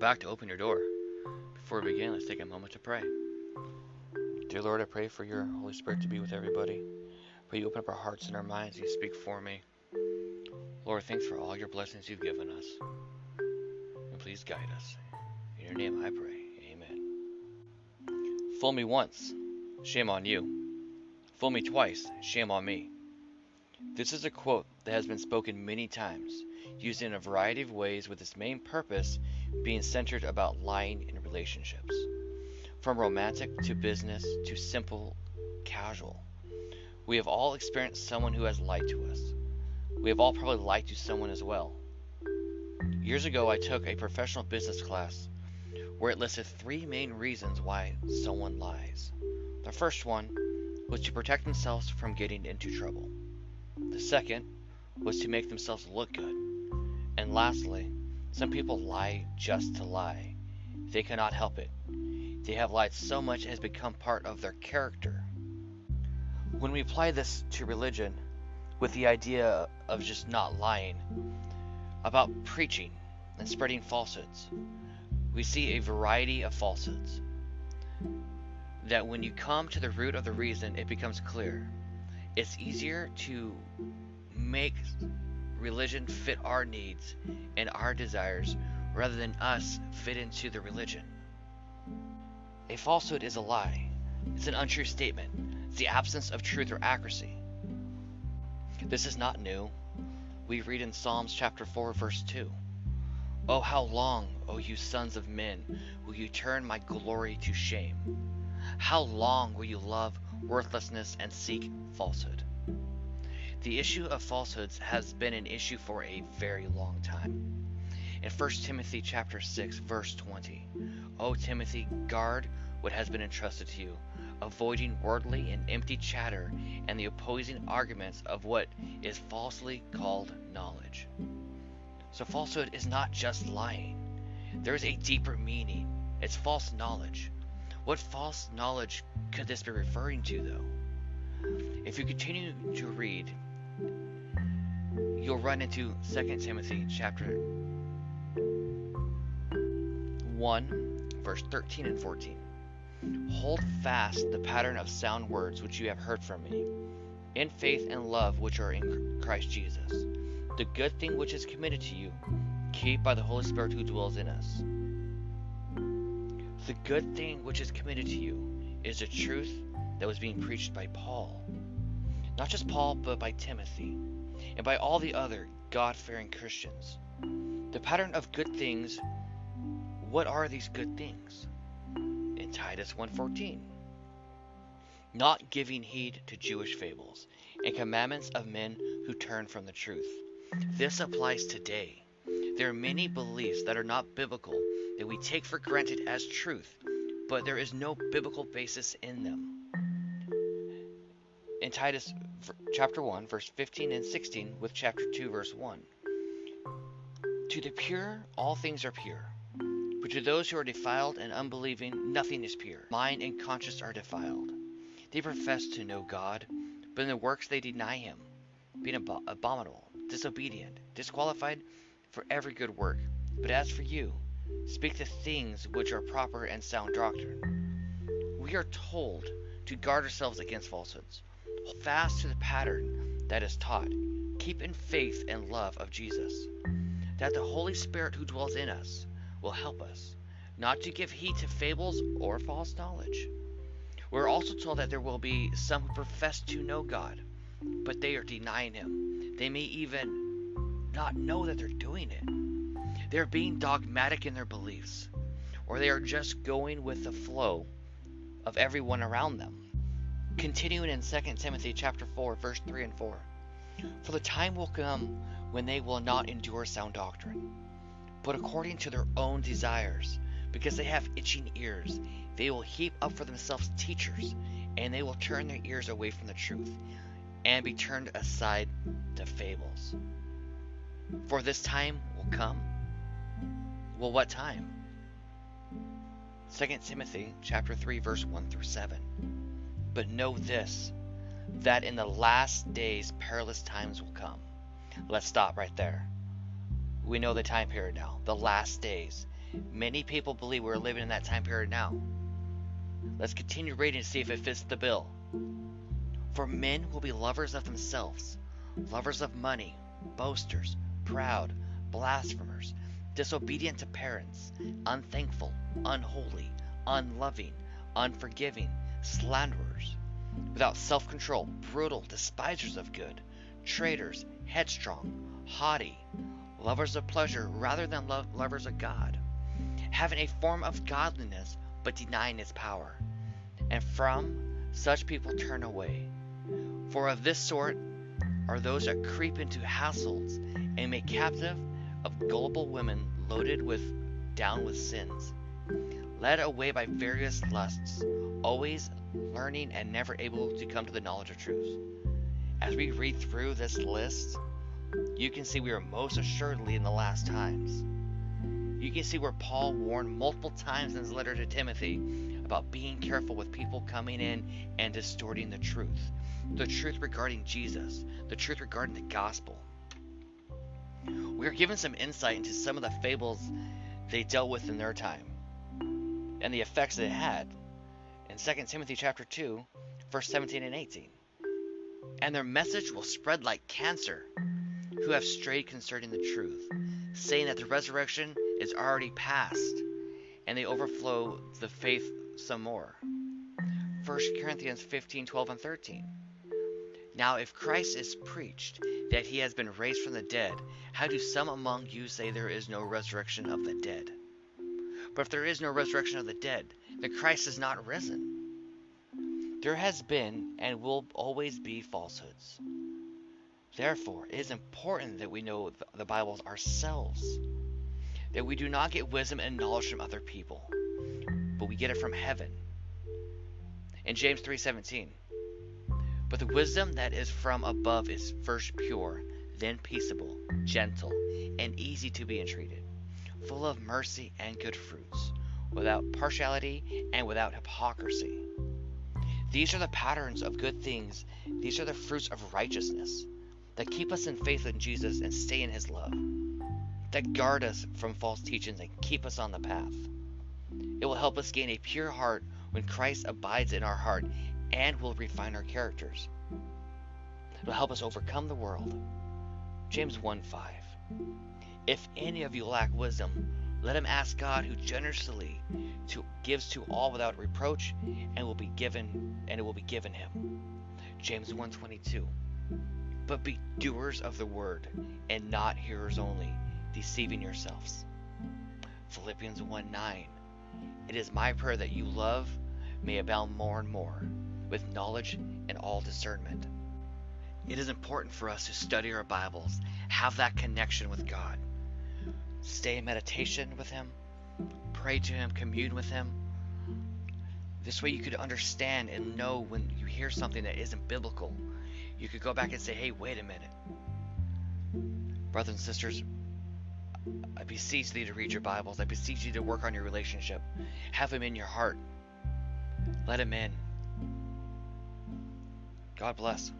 back to Open Your Door. Before we begin, let's take a moment to pray. Dear Lord, I pray for your Holy Spirit to be with everybody. Pray you open up our hearts and our minds and you speak for me. Lord, thanks for all your blessings you've given us. And please guide us. In your name I pray. Amen. Fool me once, shame on you. Fool me twice, shame on me. This is a quote that has been spoken many times, used in a variety of ways with its main purpose being centered about lying in relationships. From romantic to business to simple, casual. We have all experienced someone who has lied to us. We have all probably lied to someone as well. Years ago, I took a professional business class where it listed three main reasons why someone lies. The first one was to protect themselves from getting into trouble. The second was to make themselves look good. And lastly, some people lie just to lie. They cannot help it. They have lied so much it has become part of their character. When we apply this to religion, with the idea of just not lying, about preaching and spreading falsehoods, we see a variety of falsehoods. That when you come to the root of the reason, it becomes clear. It's easier to make religion fit our needs and our desires rather than us fit into the religion. A falsehood is a lie. It's an untrue statement. It's the absence of truth or accuracy. This is not new. We read in Psalms chapter 4 verse 2. Oh how long, O you sons of men, will you turn my glory to shame? How long will you love worthlessness and seek falsehood? The issue of falsehoods has been an issue for a very long time. In 1 Timothy chapter 6 verse 20, O Timothy, guard what has been entrusted to you, avoiding worldly and empty chatter and the opposing arguments of what is falsely called knowledge. So falsehood is not just lying. There is a deeper meaning. It's false knowledge. What false knowledge could this be referring to though? If you continue to read you'll run into 2 Timothy chapter 1 verse 13 and 14. Hold fast the pattern of sound words which you have heard from me, in faith and love which are in Christ Jesus. The good thing which is committed to you, keep by the Holy Spirit who dwells in us. The good thing which is committed to you is the truth that was being preached by Paul. Not just Paul, but by Timothy and by all the other God fearing Christians. The pattern of good things, what are these good things? In Titus 1:14. Not giving heed to Jewish fables and commandments of men who turn from the truth. This applies today. There are many beliefs that are not biblical that we take for granted as truth, but there is no biblical basis in them in Titus chapter 1, verse 15 and 16, with chapter 2, verse 1. To the pure, all things are pure. But to those who are defiled and unbelieving, nothing is pure. Mind and conscience are defiled. They profess to know God, but in their works they deny Him, being ab- abominable, disobedient, disqualified for every good work. But as for you, speak the things which are proper and sound doctrine. We are told to guard ourselves against falsehoods fast to the pattern that is taught. Keep in faith and love of Jesus, that the Holy Spirit who dwells in us will help us, not to give heed to fables or false knowledge. We're also told that there will be some who profess to know God, but they are denying Him. They may even not know that they're doing it. They're being dogmatic in their beliefs, or they are just going with the flow of everyone around them. Continuing in 2 Timothy chapter 4, verse 3 and 4. For the time will come when they will not endure sound doctrine, but according to their own desires, because they have itching ears, they will heap up for themselves teachers, and they will turn their ears away from the truth, and be turned aside to fables. For this time will come. Well, what time? 2 Timothy chapter 3 verse 1 through 7. But know this that in the last days perilous times will come. Let's stop right there. We know the time period now, the last days. Many people believe we're living in that time period now. Let's continue reading to see if it fits the bill. For men will be lovers of themselves, lovers of money, boasters, proud, blasphemers, disobedient to parents, unthankful, unholy, unloving, unforgiving, slanderers, without self control, brutal, despisers of good, traitors, headstrong, haughty, lovers of pleasure rather than lo- lovers of God, having a form of godliness but denying its power. And from such people turn away. For of this sort are those that creep into households and make captive of gullible women loaded with down with sins, led away by various lusts, always learning and never able to come to the knowledge of truth. As we read through this list, you can see we are most assuredly in the last times. You can see where Paul warned multiple times in his letter to Timothy about being careful with people coming in and distorting the truth. The truth regarding Jesus, the truth regarding the gospel. We are given some insight into some of the fables they dealt with in their time and the effects it had in 2 Timothy chapter 2, verse 17 and 18. And their message will spread like cancer who have strayed concerning the truth, saying that the resurrection is already past, and they overflow the faith some more. 1 Corinthians 15, 12, and 13. Now, if Christ is preached that he has been raised from the dead, how do some among you say there is no resurrection of the dead? But if there is no resurrection of the dead, then Christ is not risen. There has been and will always be falsehoods. Therefore, it is important that we know the Bible ourselves, that we do not get wisdom and knowledge from other people, but we get it from heaven. In James 3:17, but the wisdom that is from above is first pure, then peaceable, gentle, and easy to be entreated, full of mercy and good fruits, without partiality and without hypocrisy. These are the patterns of good things, these are the fruits of righteousness that keep us in faith in Jesus and stay in his love, that guard us from false teachings and keep us on the path. It will help us gain a pure heart when Christ abides in our heart and will refine our characters. It will help us overcome the world. James 1 5. If any of you lack wisdom, let him ask God who generously to, gives to all without reproach and will be given and it will be given him. James 1:22 But be doers of the word and not hearers only, deceiving yourselves. Philippians 1:9 It is my prayer that you love may abound more and more with knowledge and all discernment. It is important for us to study our Bibles, have that connection with God, stay in meditation with Him, pray to Him, commune with Him. This way, you could understand and know when you hear something that isn't biblical. You could go back and say, hey, wait a minute. Brothers and sisters, I beseech thee to read your Bibles. I beseech you to work on your relationship. Have Him in your heart. Let Him in. God bless.